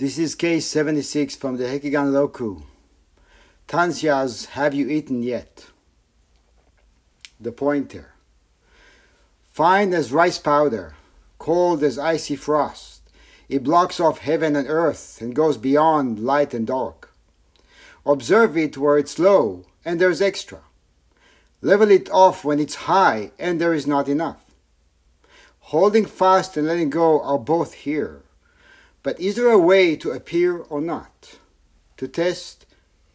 This is case 76 from the Hekigan Roku. Tanxia's Have You Eaten Yet? The pointer. Fine as rice powder, cold as icy frost, it blocks off heaven and earth and goes beyond light and dark. Observe it where it's low and there's extra. Level it off when it's high and there is not enough. Holding fast and letting go are both here. But is there a way to appear or not? To test,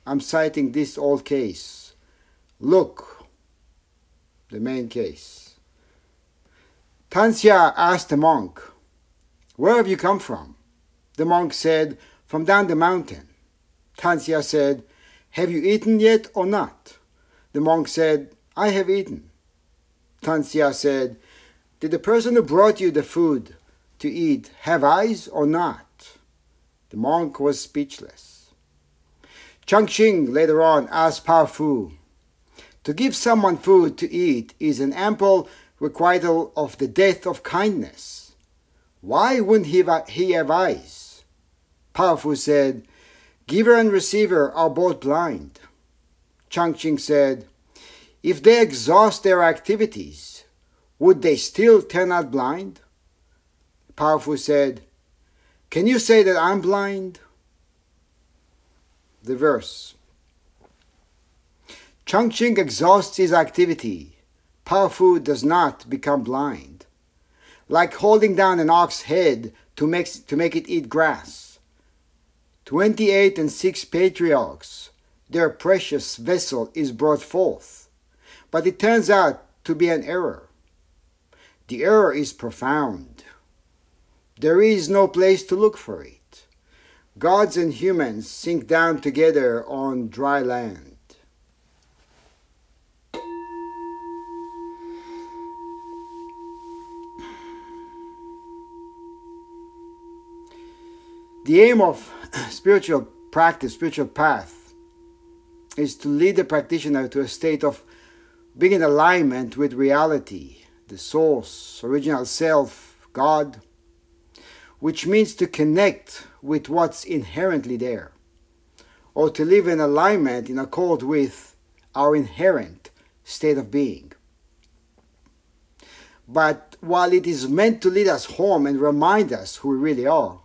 I'm citing this old case. Look, the main case. Tanxia asked the monk, Where have you come from? The monk said, From down the mountain. Tanxia said, Have you eaten yet or not? The monk said, I have eaten. Tanxia said, Did the person who brought you the food to eat have eyes or not? The monk was speechless. Changqing later on asked Pao Fu, To give someone food to eat is an ample requital of the death of kindness. Why wouldn't he, he have eyes? Pao Fu said, Giver and receiver are both blind. Changqing said, If they exhaust their activities, would they still turn out blind? Fu said, Can you say that I'm blind? The verse Changqing exhausts his activity. Fu does not become blind. Like holding down an ox head to make, to make it eat grass. 28 and 6 patriarchs, their precious vessel is brought forth, but it turns out to be an error. The error is profound. There is no place to look for it. Gods and humans sink down together on dry land. The aim of spiritual practice, spiritual path, is to lead the practitioner to a state of being in alignment with reality, the source, original self, God, which means to connect with what's inherently there, or to live in alignment in accord with our inherent state of being. But while it is meant to lead us home and remind us who we really are,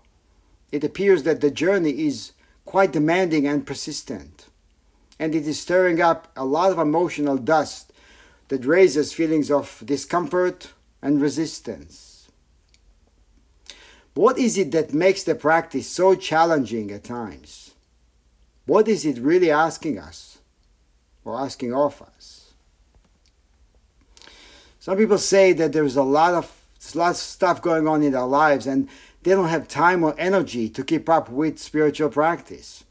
it appears that the journey is quite demanding and persistent, and it is stirring up a lot of emotional dust that raises feelings of discomfort and resistance. What is it that makes the practice so challenging at times? What is it really asking us or asking of us? Some people say that there's a lot of, a lot of stuff going on in their lives and they don't have time or energy to keep up with spiritual practice.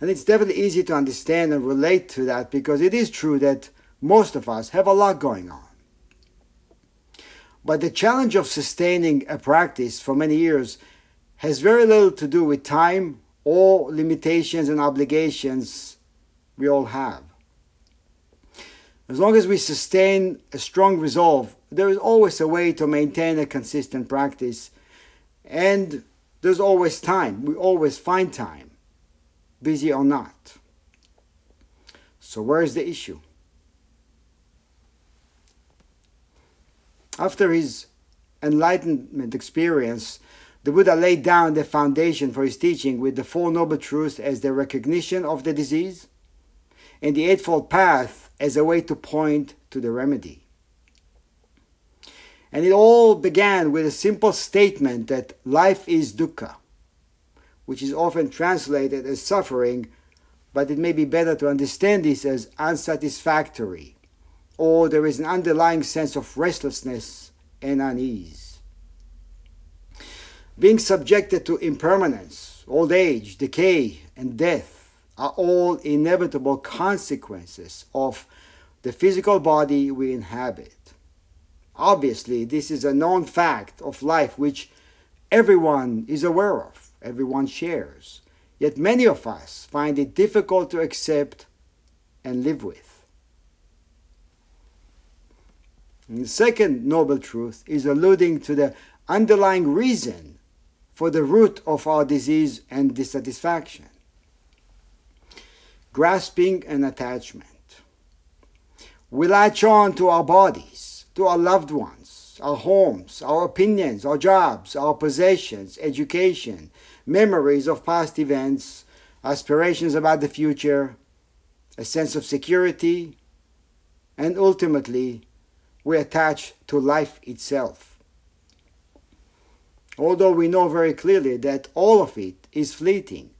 And it's definitely easy to understand and relate to that because it is true that most of us have a lot going on. But the challenge of sustaining a practice for many years has very little to do with time or limitations and obligations we all have. As long as we sustain a strong resolve, there is always a way to maintain a consistent practice, and there's always time. We always find time, busy or not. So, where is the issue? After his enlightenment experience, the Buddha laid down the foundation for his teaching with the Four Noble Truths as the recognition of the disease and the Eightfold Path as a way to point to the remedy. And it all began with a simple statement that life is dukkha, which is often translated as suffering, but it may be better to understand this as unsatisfactory or there is an underlying sense of restlessness and unease. Being subjected to impermanence, old age, decay, and death are all inevitable consequences of the physical body we inhabit. Obviously, this is a known fact of life which everyone is aware of, everyone shares. Yet many of us find it difficult to accept and live with. The second noble truth is alluding to the underlying reason for the root of our disease and dissatisfaction grasping and attachment. We latch on to our bodies, to our loved ones, our homes, our opinions, our jobs, our possessions, education, memories of past events, aspirations about the future, a sense of security, and ultimately, we attach to life itself. Although we know very clearly that all of it is fleeting,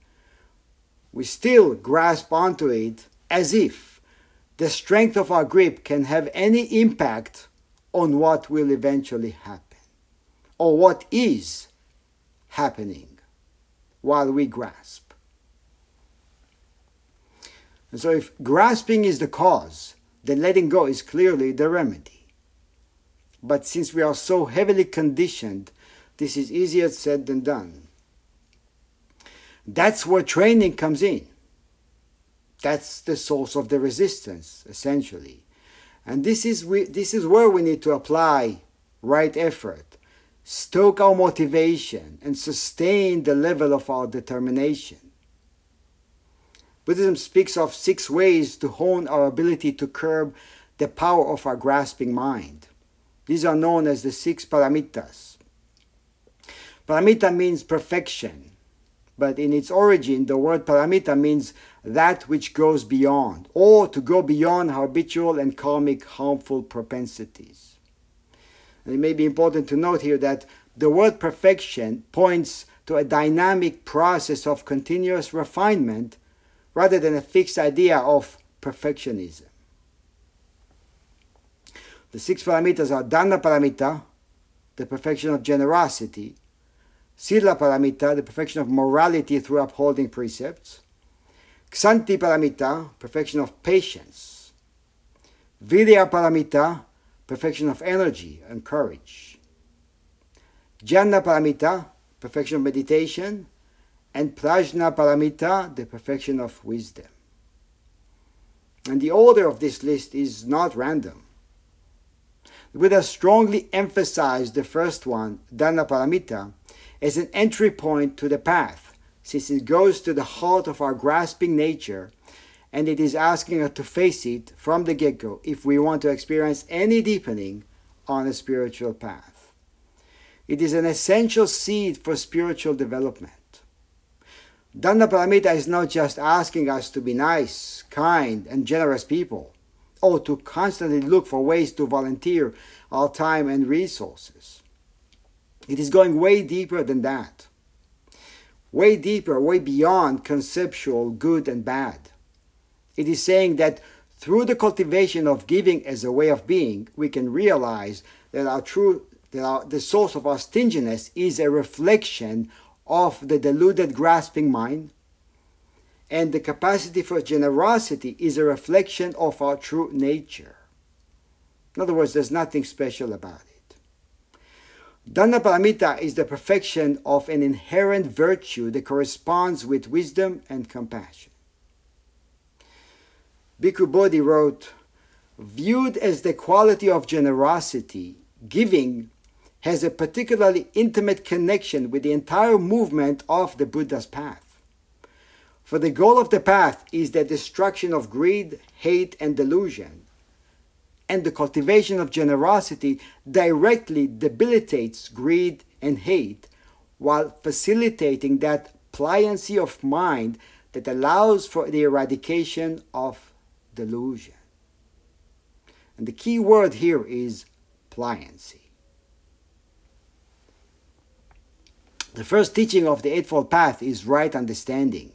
we still grasp onto it as if the strength of our grip can have any impact on what will eventually happen or what is happening while we grasp. And so, if grasping is the cause, then letting go is clearly the remedy. But since we are so heavily conditioned, this is easier said than done. That's where training comes in. That's the source of the resistance, essentially. And this is, we, this is where we need to apply right effort, stoke our motivation, and sustain the level of our determination. Buddhism speaks of six ways to hone our ability to curb the power of our grasping mind. These are known as the six paramitas. Paramita means perfection, but in its origin, the word paramita means that which goes beyond, or to go beyond habitual and karmic harmful propensities. And it may be important to note here that the word perfection points to a dynamic process of continuous refinement rather than a fixed idea of perfectionism. The six paramitas are Dana paramita, the perfection of generosity, Sila Paramita, the perfection of morality through upholding precepts. Ksanti Paramita, perfection of patience. Virya Paramita, perfection of energy and courage. Jnana Paramita, perfection of meditation. And Prajna Paramita, the perfection of wisdom. And the order of this list is not random. The Buddha strongly emphasized the first one, Dana Paramita, as an entry point to the path, since it goes to the heart of our grasping nature and it is asking us to face it from the get go if we want to experience any deepening on a spiritual path. It is an essential seed for spiritual development. Paramita is not just asking us to be nice, kind, and generous people, or to constantly look for ways to volunteer our time and resources. It is going way deeper than that. Way deeper, way beyond conceptual good and bad. It is saying that through the cultivation of giving as a way of being, we can realize that our true that our, the source of our stinginess is a reflection of the deluded grasping mind, and the capacity for generosity is a reflection of our true nature. In other words, there's nothing special about it. Paramita is the perfection of an inherent virtue that corresponds with wisdom and compassion. Bhikkhu Bodhi wrote, Viewed as the quality of generosity, giving has a particularly intimate connection with the entire movement of the Buddha's path. For the goal of the path is the destruction of greed, hate, and delusion, and the cultivation of generosity directly debilitates greed and hate while facilitating that pliancy of mind that allows for the eradication of delusion. And the key word here is pliancy. The first teaching of the Eightfold Path is right understanding,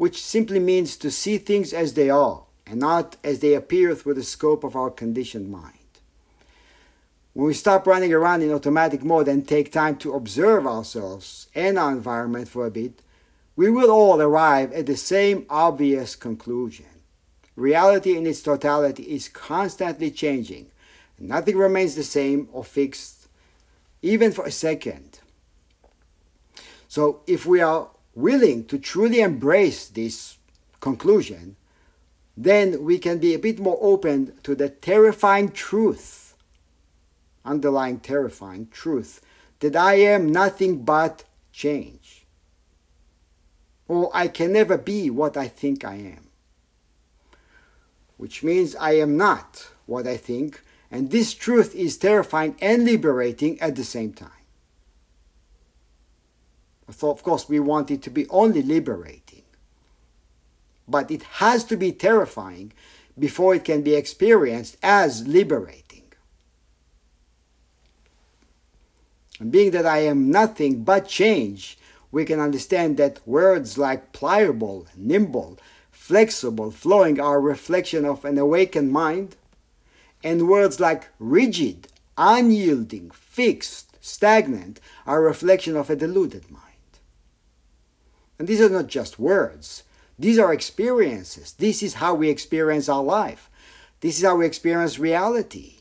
which simply means to see things as they are and not as they appear through the scope of our conditioned mind. When we stop running around in automatic mode and take time to observe ourselves and our environment for a bit, we will all arrive at the same obvious conclusion. Reality in its totality is constantly changing. Nothing remains the same or fixed, even for a second. So, if we are willing to truly embrace this conclusion, then we can be a bit more open to the terrifying truth, underlying terrifying truth, that I am nothing but change. Or I can never be what I think I am. Which means I am not what I think, and this truth is terrifying and liberating at the same time. So, of course, we want it to be only liberating. But it has to be terrifying before it can be experienced as liberating. And being that I am nothing but change, we can understand that words like pliable, nimble, flexible, flowing are a reflection of an awakened mind, and words like rigid, unyielding, fixed, stagnant are a reflection of a deluded mind. And these are not just words, these are experiences. This is how we experience our life. This is how we experience reality.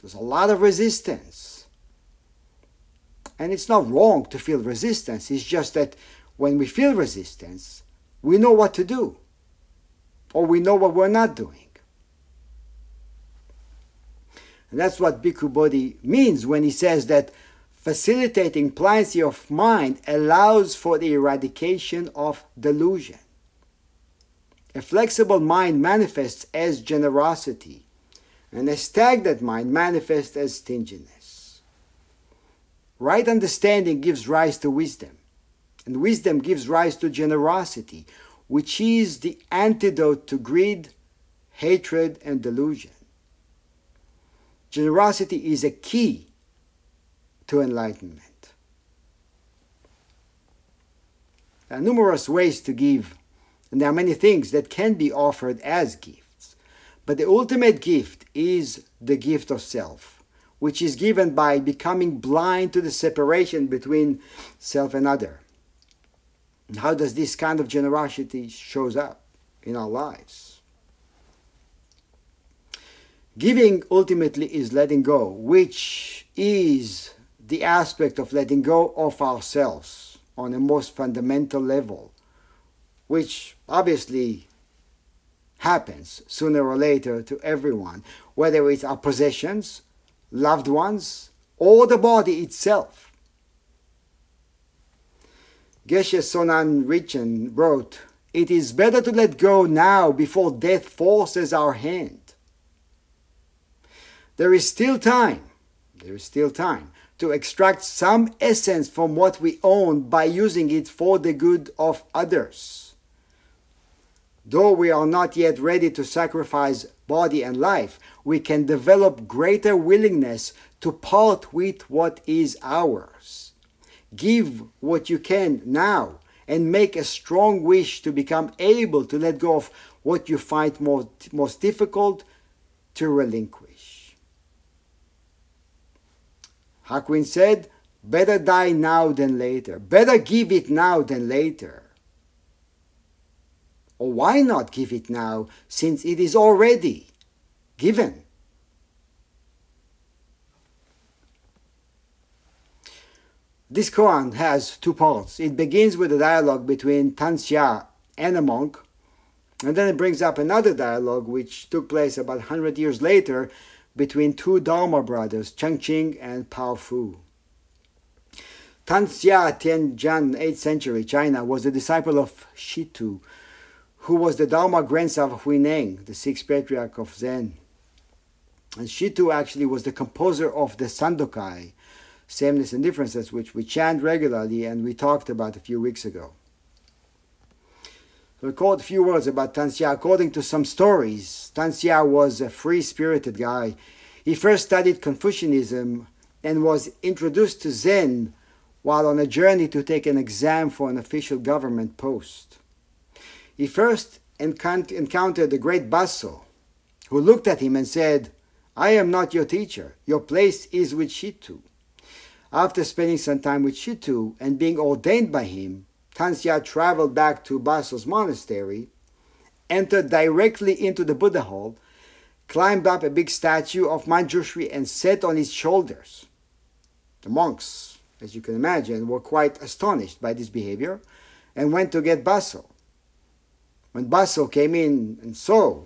There's a lot of resistance. And it's not wrong to feel resistance, it's just that when we feel resistance, we know what to do, or we know what we're not doing. And that's what Bhikkhu Bodhi means when he says that Facilitating pliancy of mind allows for the eradication of delusion. A flexible mind manifests as generosity, and a stagnant mind manifests as stinginess. Right understanding gives rise to wisdom, and wisdom gives rise to generosity, which is the antidote to greed, hatred, and delusion. Generosity is a key to enlightenment. There are numerous ways to give, and there are many things that can be offered as gifts. But the ultimate gift is the gift of self, which is given by becoming blind to the separation between self and other. And how does this kind of generosity shows up in our lives? Giving ultimately is letting go, which is the aspect of letting go of ourselves on a most fundamental level, which obviously happens sooner or later to everyone, whether it's our possessions, loved ones, or the body itself. Geshe Sonam Rinchen wrote, It is better to let go now before death forces our hand. There is still time, there is still time to extract some essence from what we own by using it for the good of others. Though we are not yet ready to sacrifice body and life, we can develop greater willingness to part with what is ours. Give what you can now and make a strong wish to become able to let go of what you find most, most difficult to relinquish. Hakuin said, better die now than later. Better give it now than later. Or why not give it now since it is already given? This koan has two parts. It begins with a dialogue between Tanxia and a monk, and then it brings up another dialogue which took place about 100 years later between two Dharma brothers, Changqing and Pao Fu. Tanxia Tianzhan, 8th century China, was a disciple of Shitu, who was the Dharma grandson of Huineng, the sixth patriarch of Zen. And Shitu actually was the composer of the Sandokai, sameness and differences, which we chant regularly and we talked about a few weeks ago. Record a few words about Tanxia. According to some stories, Tanxia was a free-spirited guy. He first studied Confucianism and was introduced to Zen while on a journey to take an exam for an official government post. He first encountered the great Baso, who looked at him and said, I am not your teacher. Your place is with Shitu. After spending some time with Shitu and being ordained by him, Tanxia traveled back to Baso's monastery, entered directly into the Buddha hall, climbed up a big statue of Manjushri and sat on his shoulders. The monks, as you can imagine, were quite astonished by this behavior and went to get Baso. When Baso came in and saw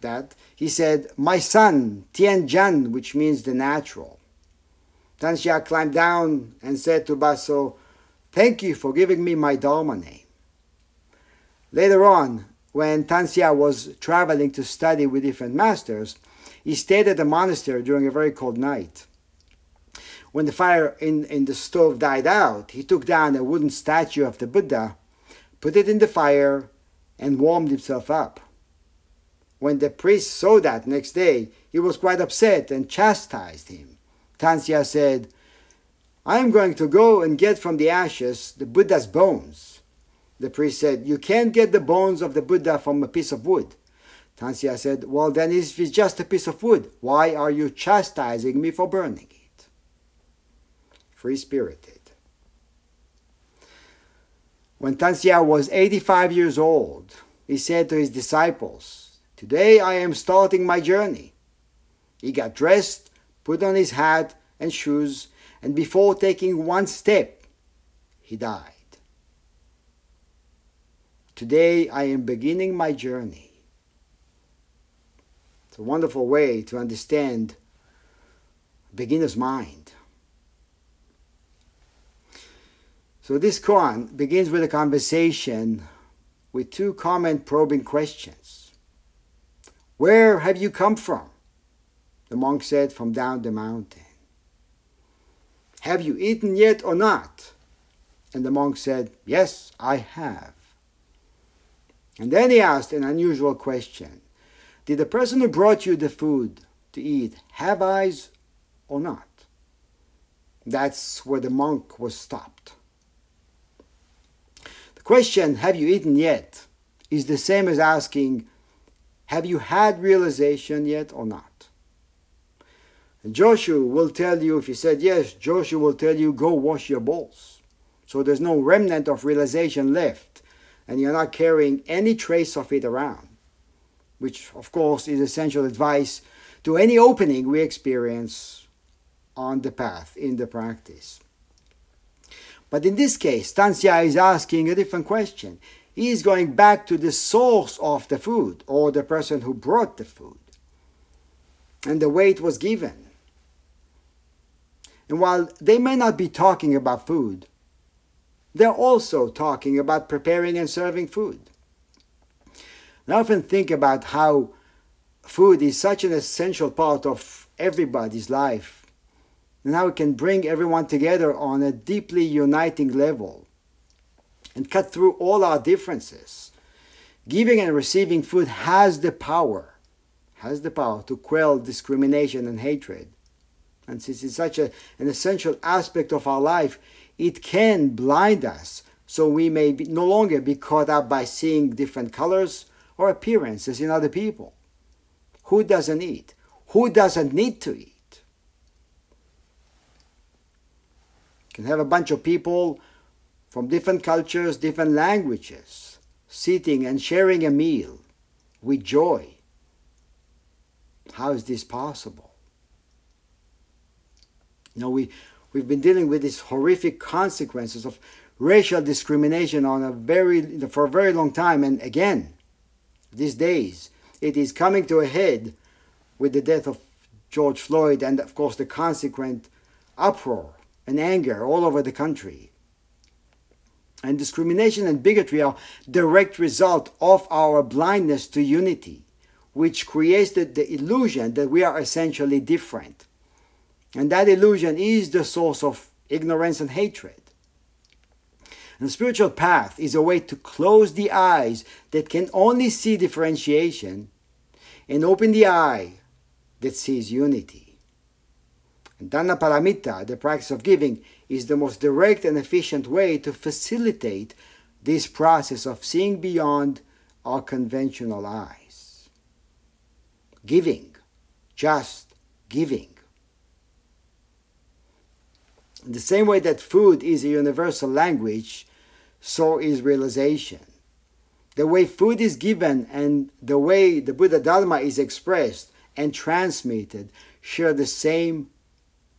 that, he said, My son, Tianzhan, which means the natural. Tanxia climbed down and said to Baso, Thank you for giving me my Dharma name. Later on, when Tanxia was traveling to study with different masters, he stayed at the monastery during a very cold night. When the fire in, in the stove died out, he took down a wooden statue of the Buddha, put it in the fire, and warmed himself up. When the priest saw that next day, he was quite upset and chastised him. Tanxia said, I am going to go and get from the ashes the Buddha's bones. The priest said, You can't get the bones of the Buddha from a piece of wood. Tanxia said, Well, then if it's just a piece of wood, why are you chastising me for burning it? Free spirited. When Tanxia was 85 years old, he said to his disciples, Today I am starting my journey. He got dressed, put on his hat and shoes, and before taking one step, he died. Today I am beginning my journey. It's a wonderful way to understand beginner's mind. So this koan begins with a conversation with two common probing questions. Where have you come from? The monk said, From down the mountain. Have you eaten yet or not? And the monk said, Yes, I have. And then he asked an unusual question Did the person who brought you the food to eat have eyes or not? That's where the monk was stopped. The question, Have you eaten yet? is the same as asking, Have you had realization yet or not? Joshu will tell you, if he said yes, Joshu will tell you, go wash your bowls. So there's no remnant of realization left, and you're not carrying any trace of it around, which, of course, is essential advice to any opening we experience on the path, in the practice. But in this case, Tanxia is asking a different question. He is going back to the source of the food, or the person who brought the food, and the way it was given and while they may not be talking about food, they're also talking about preparing and serving food. I often think about how food is such an essential part of everybody's life and how it can bring everyone together on a deeply uniting level and cut through all our differences. Giving and receiving food has the power, has the power to quell discrimination and hatred and since it's such a, an essential aspect of our life, it can blind us so we may be, no longer be caught up by seeing different colors or appearances in other people. Who doesn't eat? Who doesn't need to eat? You can have a bunch of people from different cultures, different languages, sitting and sharing a meal with joy. How is this possible? You know, we, we've been dealing with these horrific consequences of racial discrimination on a very, for a very long time. And again, these days, it is coming to a head with the death of George Floyd and, of course, the consequent uproar and anger all over the country. And discrimination and bigotry are direct result of our blindness to unity, which creates the, the illusion that we are essentially different. And that illusion is the source of ignorance and hatred. And the spiritual path is a way to close the eyes that can only see differentiation and open the eye that sees unity. And Dana Paramita, the practice of giving, is the most direct and efficient way to facilitate this process of seeing beyond our conventional eyes. Giving, just giving, in the same way that food is a universal language, so is realization. The way food is given and the way the Buddha Dharma is expressed and transmitted share the same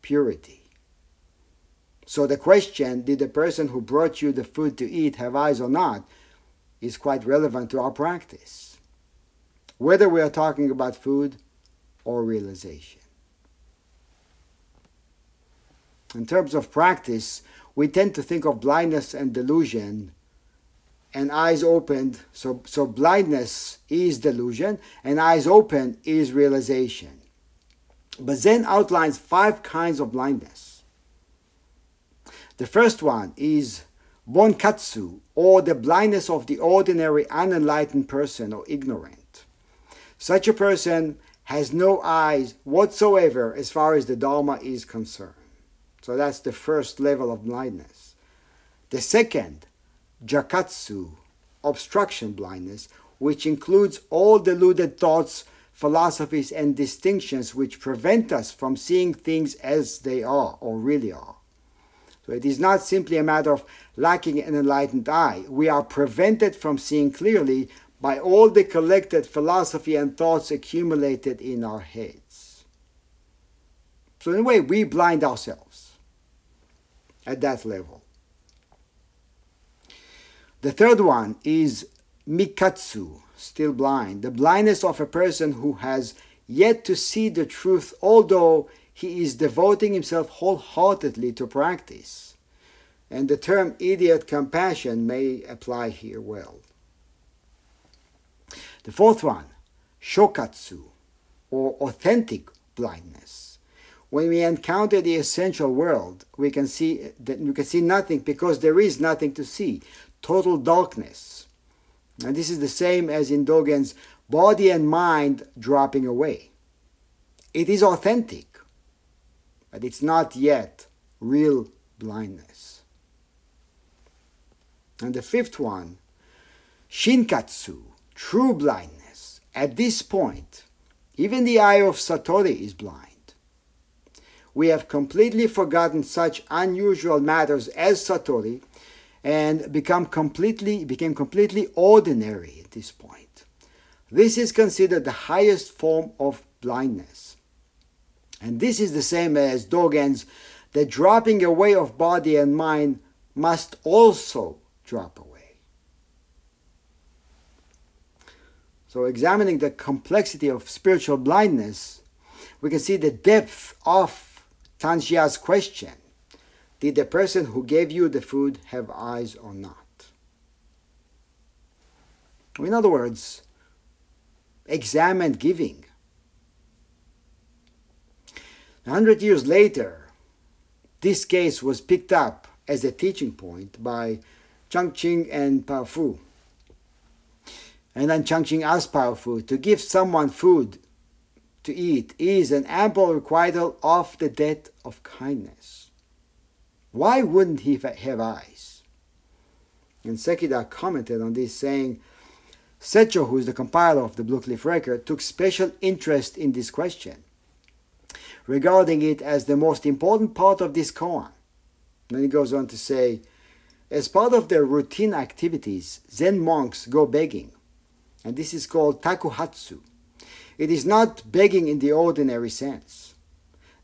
purity. So the question, did the person who brought you the food to eat have eyes or not, is quite relevant to our practice, whether we are talking about food or realization. In terms of practice, we tend to think of blindness and delusion and eyes opened. So, so blindness is delusion, and eyes open is realization. But Zen outlines five kinds of blindness. The first one is bonkatsu, or the blindness of the ordinary unenlightened person or ignorant. Such a person has no eyes whatsoever as far as the Dharma is concerned. So that's the first level of blindness. The second, jakatsu, obstruction blindness, which includes all deluded thoughts philosophies and distinctions which prevent us from seeing things as they are or really are. So it is not simply a matter of lacking an enlightened eye. We are prevented from seeing clearly by all the collected philosophy and thoughts accumulated in our heads. So, in a way, we blind ourselves at that level. The third one is mikatsu, still blind, the blindness of a person who has yet to see the truth, although he is devoting himself wholeheartedly to practice. And the term idiot compassion may apply here well. The fourth one, shokatsu, or authentic blindness. When we encounter the essential world, we can see that we can see nothing because there is nothing to see. Total darkness and this is the same as in Dogen's body and mind dropping away. It is authentic, but it's not yet real blindness. And the fifth one, shinkatsu, true blindness. At this point, even the eye of Satori is blind. We have completely forgotten such unusual matters as Satori and become completely became completely ordinary at this point. This is considered the highest form of blindness. And this is the same as Dogen's the dropping away of body and mind must also drop away. So examining the complexity of spiritual blindness, we can see the depth of Tanxia's question did the person who gave you the food have eyes or not? In other words, examine giving. A hundred years later, this case was picked up as a teaching point by Changqing and Pao Fu. And then Changqing asked Pao Fu to give someone food to eat is an ample requital of the debt of kindness. Why wouldn't he have eyes? And Sekida commented on this, saying, Setcho, who is the compiler of the Blue Cliff record, took special interest in this question, regarding it as the most important part of this koan. Then he goes on to say, as part of their routine activities, Zen monks go begging, and this is called takuhatsu. It is not begging in the ordinary sense.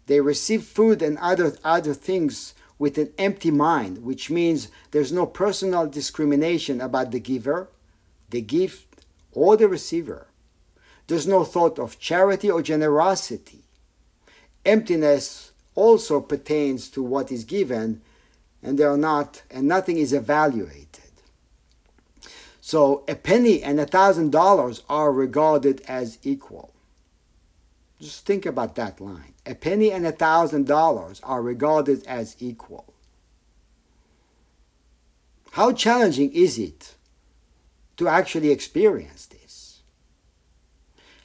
They receive food and other, other things with an empty mind, which means there's no personal discrimination about the giver, the gift, or the receiver. There's no thought of charity or generosity. Emptiness also pertains to what is given, and they are not, and nothing is evaluated. So a penny and a thousand dollars are regarded as equal. Just think about that line. A penny and a thousand dollars are regarded as equal. How challenging is it to actually experience this?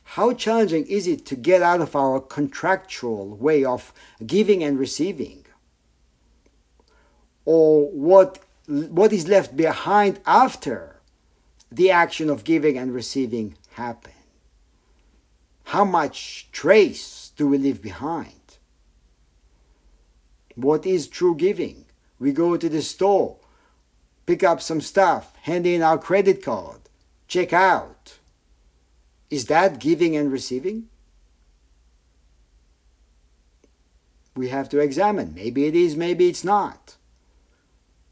How challenging is it to get out of our contractual way of giving and receiving? Or what, what is left behind after the action of giving and receiving happen? How much trace do we leave behind? What is true giving? We go to the store, pick up some stuff, hand in our credit card, check out. Is that giving and receiving? We have to examine. Maybe it is, maybe it's not.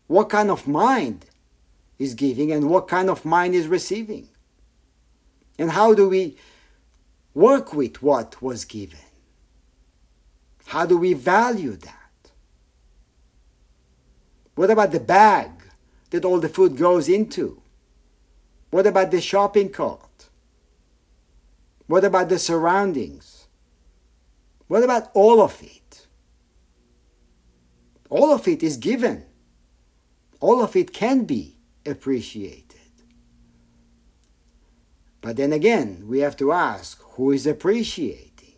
What kind of mind is giving and what kind of mind is receiving? And how do we work with what was given? How do we value that? What about the bag that all the food goes into? What about the shopping cart? What about the surroundings? What about all of it? All of it is given. All of it can be appreciated. But then again, we have to ask who is appreciating?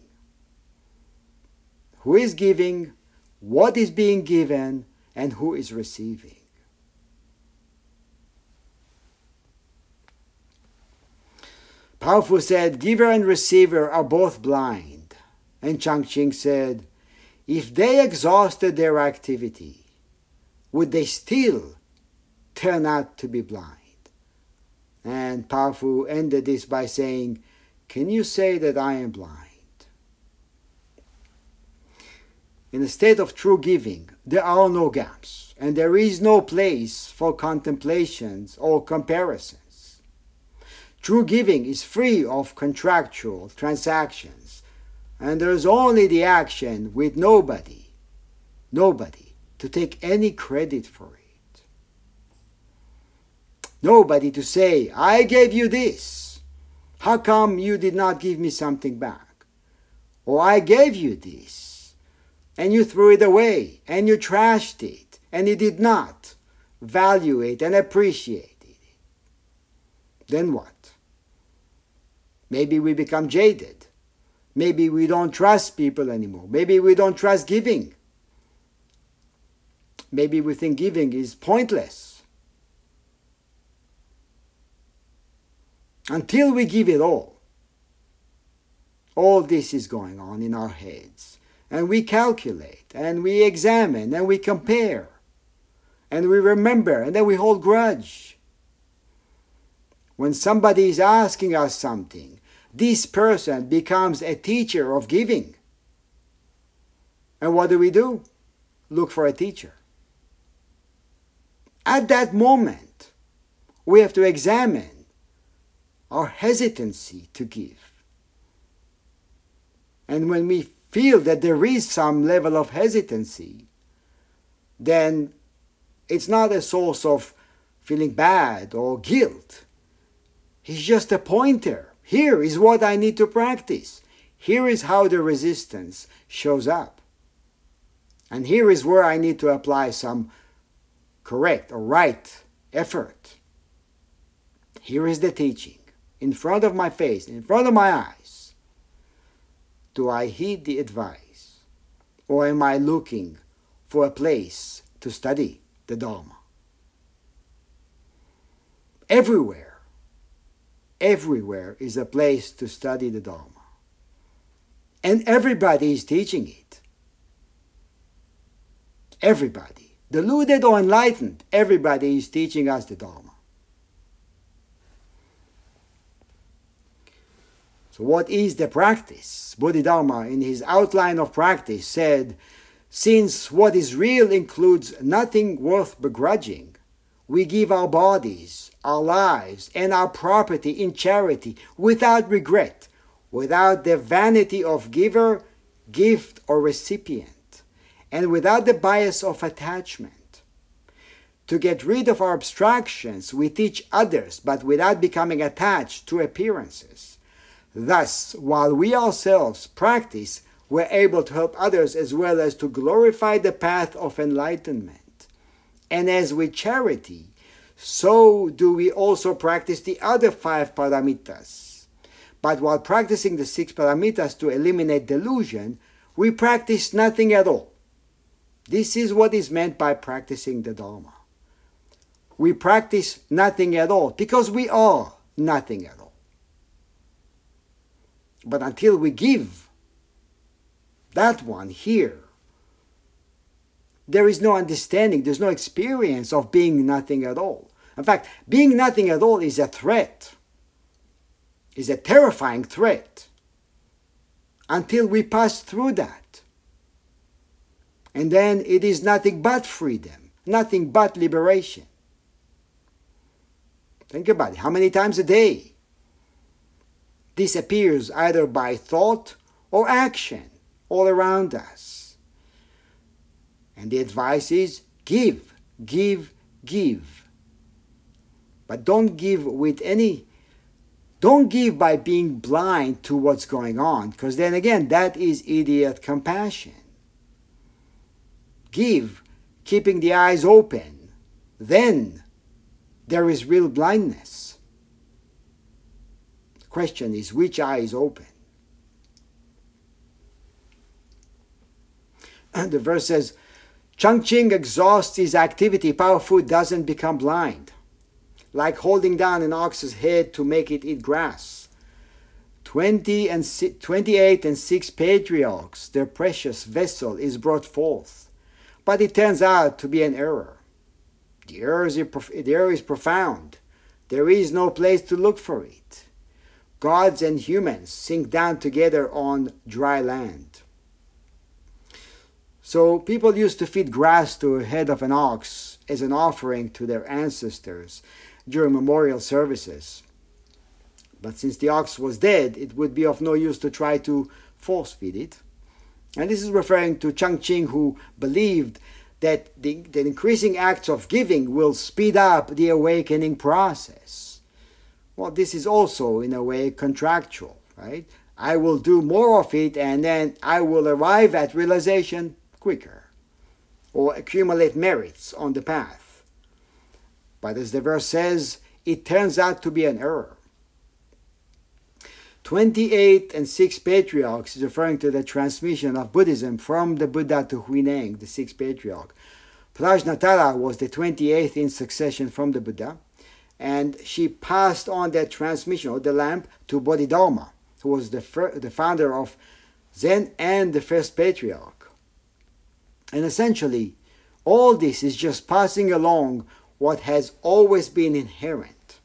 Who is giving? What is being given? And who is receiving? Fu said, Giver and receiver are both blind. And Changqing said, If they exhausted their activity, would they still turn out to be blind? And Pao Fu ended this by saying, Can you say that I am blind? In a state of true giving, there are no gaps, and there is no place for contemplations or comparisons. True giving is free of contractual transactions, and there is only the action with nobody, nobody to take any credit for it. Nobody to say, I gave you this. How come you did not give me something back? Or I gave you this, and you threw it away, and you trashed it, and you did not value it and appreciate it. Then what? Maybe we become jaded. Maybe we don't trust people anymore. Maybe we don't trust giving. Maybe we think giving is pointless. Until we give it all. All this is going on in our heads. And we calculate, and we examine, and we compare, and we remember, and then we hold grudge. When somebody is asking us something, this person becomes a teacher of giving. And what do we do? Look for a teacher. At that moment, we have to examine our hesitancy to give. And when we feel that there is some level of hesitancy, then it's not a source of feeling bad or guilt. It's just a pointer. Here is what I need to practice. Here is how the resistance shows up. And here is where I need to apply some correct or right effort. Here is the teaching in front of my face, in front of my eyes, do I heed the advice? Or am I looking for a place to study the Dharma? Everywhere, everywhere is a place to study the Dharma. And everybody is teaching it. Everybody. Deluded or enlightened, everybody is teaching us the Dharma. So, what is the practice? Bodhidharma, in his outline of practice, said Since what is real includes nothing worth begrudging, we give our bodies, our lives, and our property in charity without regret, without the vanity of giver, gift, or recipient, and without the bias of attachment. To get rid of our abstractions, we teach others, but without becoming attached to appearances. Thus, while we ourselves practice, we're able to help others as well as to glorify the path of enlightenment. And as with charity, so do we also practice the other five paramitas. But while practicing the six paramitas to eliminate delusion, we practice nothing at all. This is what is meant by practicing the Dharma. We practice nothing at all because we are nothing at all. But until we give that one here, there is no understanding, there's no experience of being nothing at all. In fact, being nothing at all is a threat, is a terrifying threat until we pass through that. And then it is nothing but freedom, nothing but liberation. Think about it. How many times a day disappears either by thought or action all around us. And the advice is give, give, give. But don't give with any, don't give by being blind to what's going on, because then again, that is idiot compassion. Give, keeping the eyes open. Then there is real blindness. Question is which eye is open? And the verse says, Changqing exhausts his activity. Power food doesn't become blind. Like holding down an ox's head to make it eat grass. 20 and 28 and 6 patriarchs, their precious vessel is brought forth. But it turns out to be an error. The error is, the error is profound. There is no place to look for it. Gods and humans sink down together on dry land. So people used to feed grass to the head of an ox as an offering to their ancestors during memorial services. But since the ox was dead, it would be of no use to try to force feed it. And this is referring to Changqing, who believed that the increasing acts of giving will speed up the awakening process. Well, this is also, in a way, contractual, right? I will do more of it and then I will arrive at realization quicker or accumulate merits on the path. But as the verse says, it turns out to be an error. 28 and 6 patriarchs is referring to the transmission of Buddhism from the Buddha to Huineng, the sixth patriarch. Prajnatara was the 28th in succession from the Buddha, and she passed on that transmission of the lamp to Bodhidharma, who was the, fir- the founder of Zen and the first patriarch. And essentially, all this is just passing along what has always been inherent,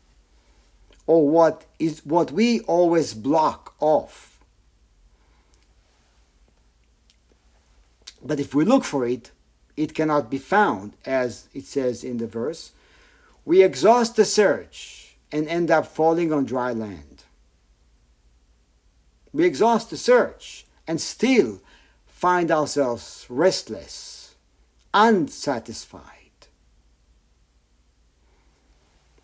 or what is what we always block off. But if we look for it, it cannot be found, as it says in the verse. We exhaust the search and end up falling on dry land. We exhaust the search and still find ourselves restless, unsatisfied.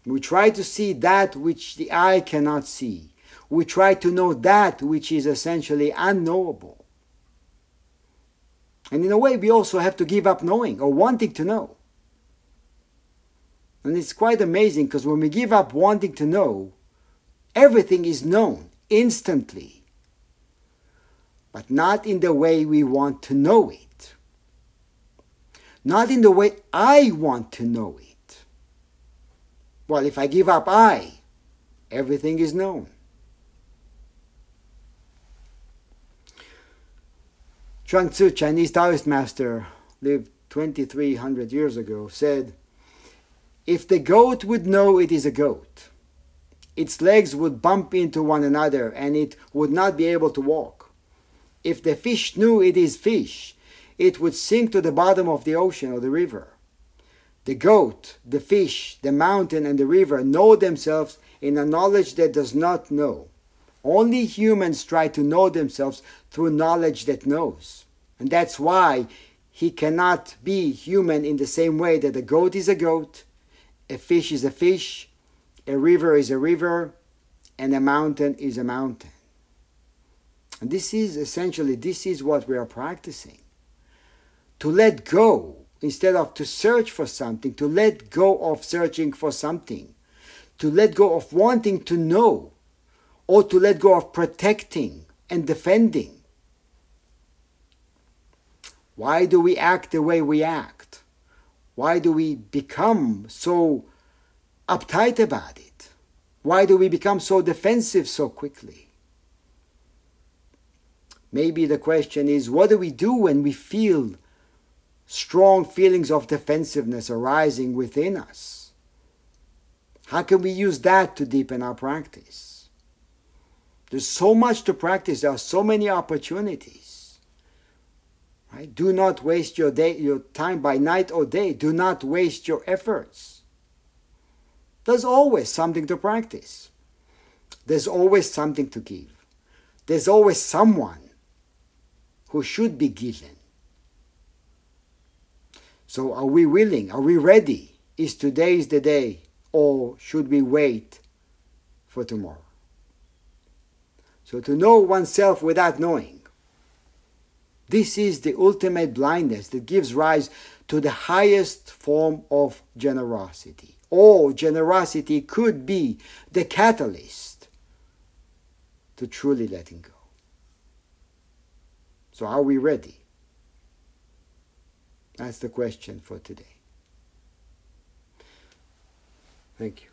We try to see that which the eye cannot see. We try to know that which is essentially unknowable. And in a way, we also have to give up knowing or wanting to know. And it's quite amazing because when we give up wanting to know, everything is known instantly but not in the way we want to know it. Not in the way I want to know it. Well, if I give up I, everything is known. Chuang Tzu, Chinese Taoist master, lived 2300 years ago, said, If the goat would know it is a goat, its legs would bump into one another and it would not be able to walk. If the fish knew it is fish, it would sink to the bottom of the ocean or the river. The goat, the fish, the mountain, and the river know themselves in a knowledge that does not know. Only humans try to know themselves through knowledge that knows. And that's why he cannot be human in the same way that a goat is a goat, a fish is a fish, a river is a river, and a mountain is a mountain. And this is essentially, this is what we are practicing. To let go instead of to search for something, to let go of searching for something, to let go of wanting to know, or to let go of protecting and defending. Why do we act the way we act? Why do we become so uptight about it? Why do we become so defensive so quickly? Maybe the question is what do we do when we feel strong feelings of defensiveness arising within us? How can we use that to deepen our practice? There's so much to practice, there are so many opportunities. Right? Do not waste your day your time by night or day. Do not waste your efforts. There's always something to practice. There's always something to give. There's always someone who should be given. So are we willing? Are we ready? Is today the day? Or should we wait for tomorrow? So to know oneself without knowing. This is the ultimate blindness that gives rise to the highest form of generosity. Or generosity could be the catalyst to truly letting go. So are we ready? That's the question for today. Thank you.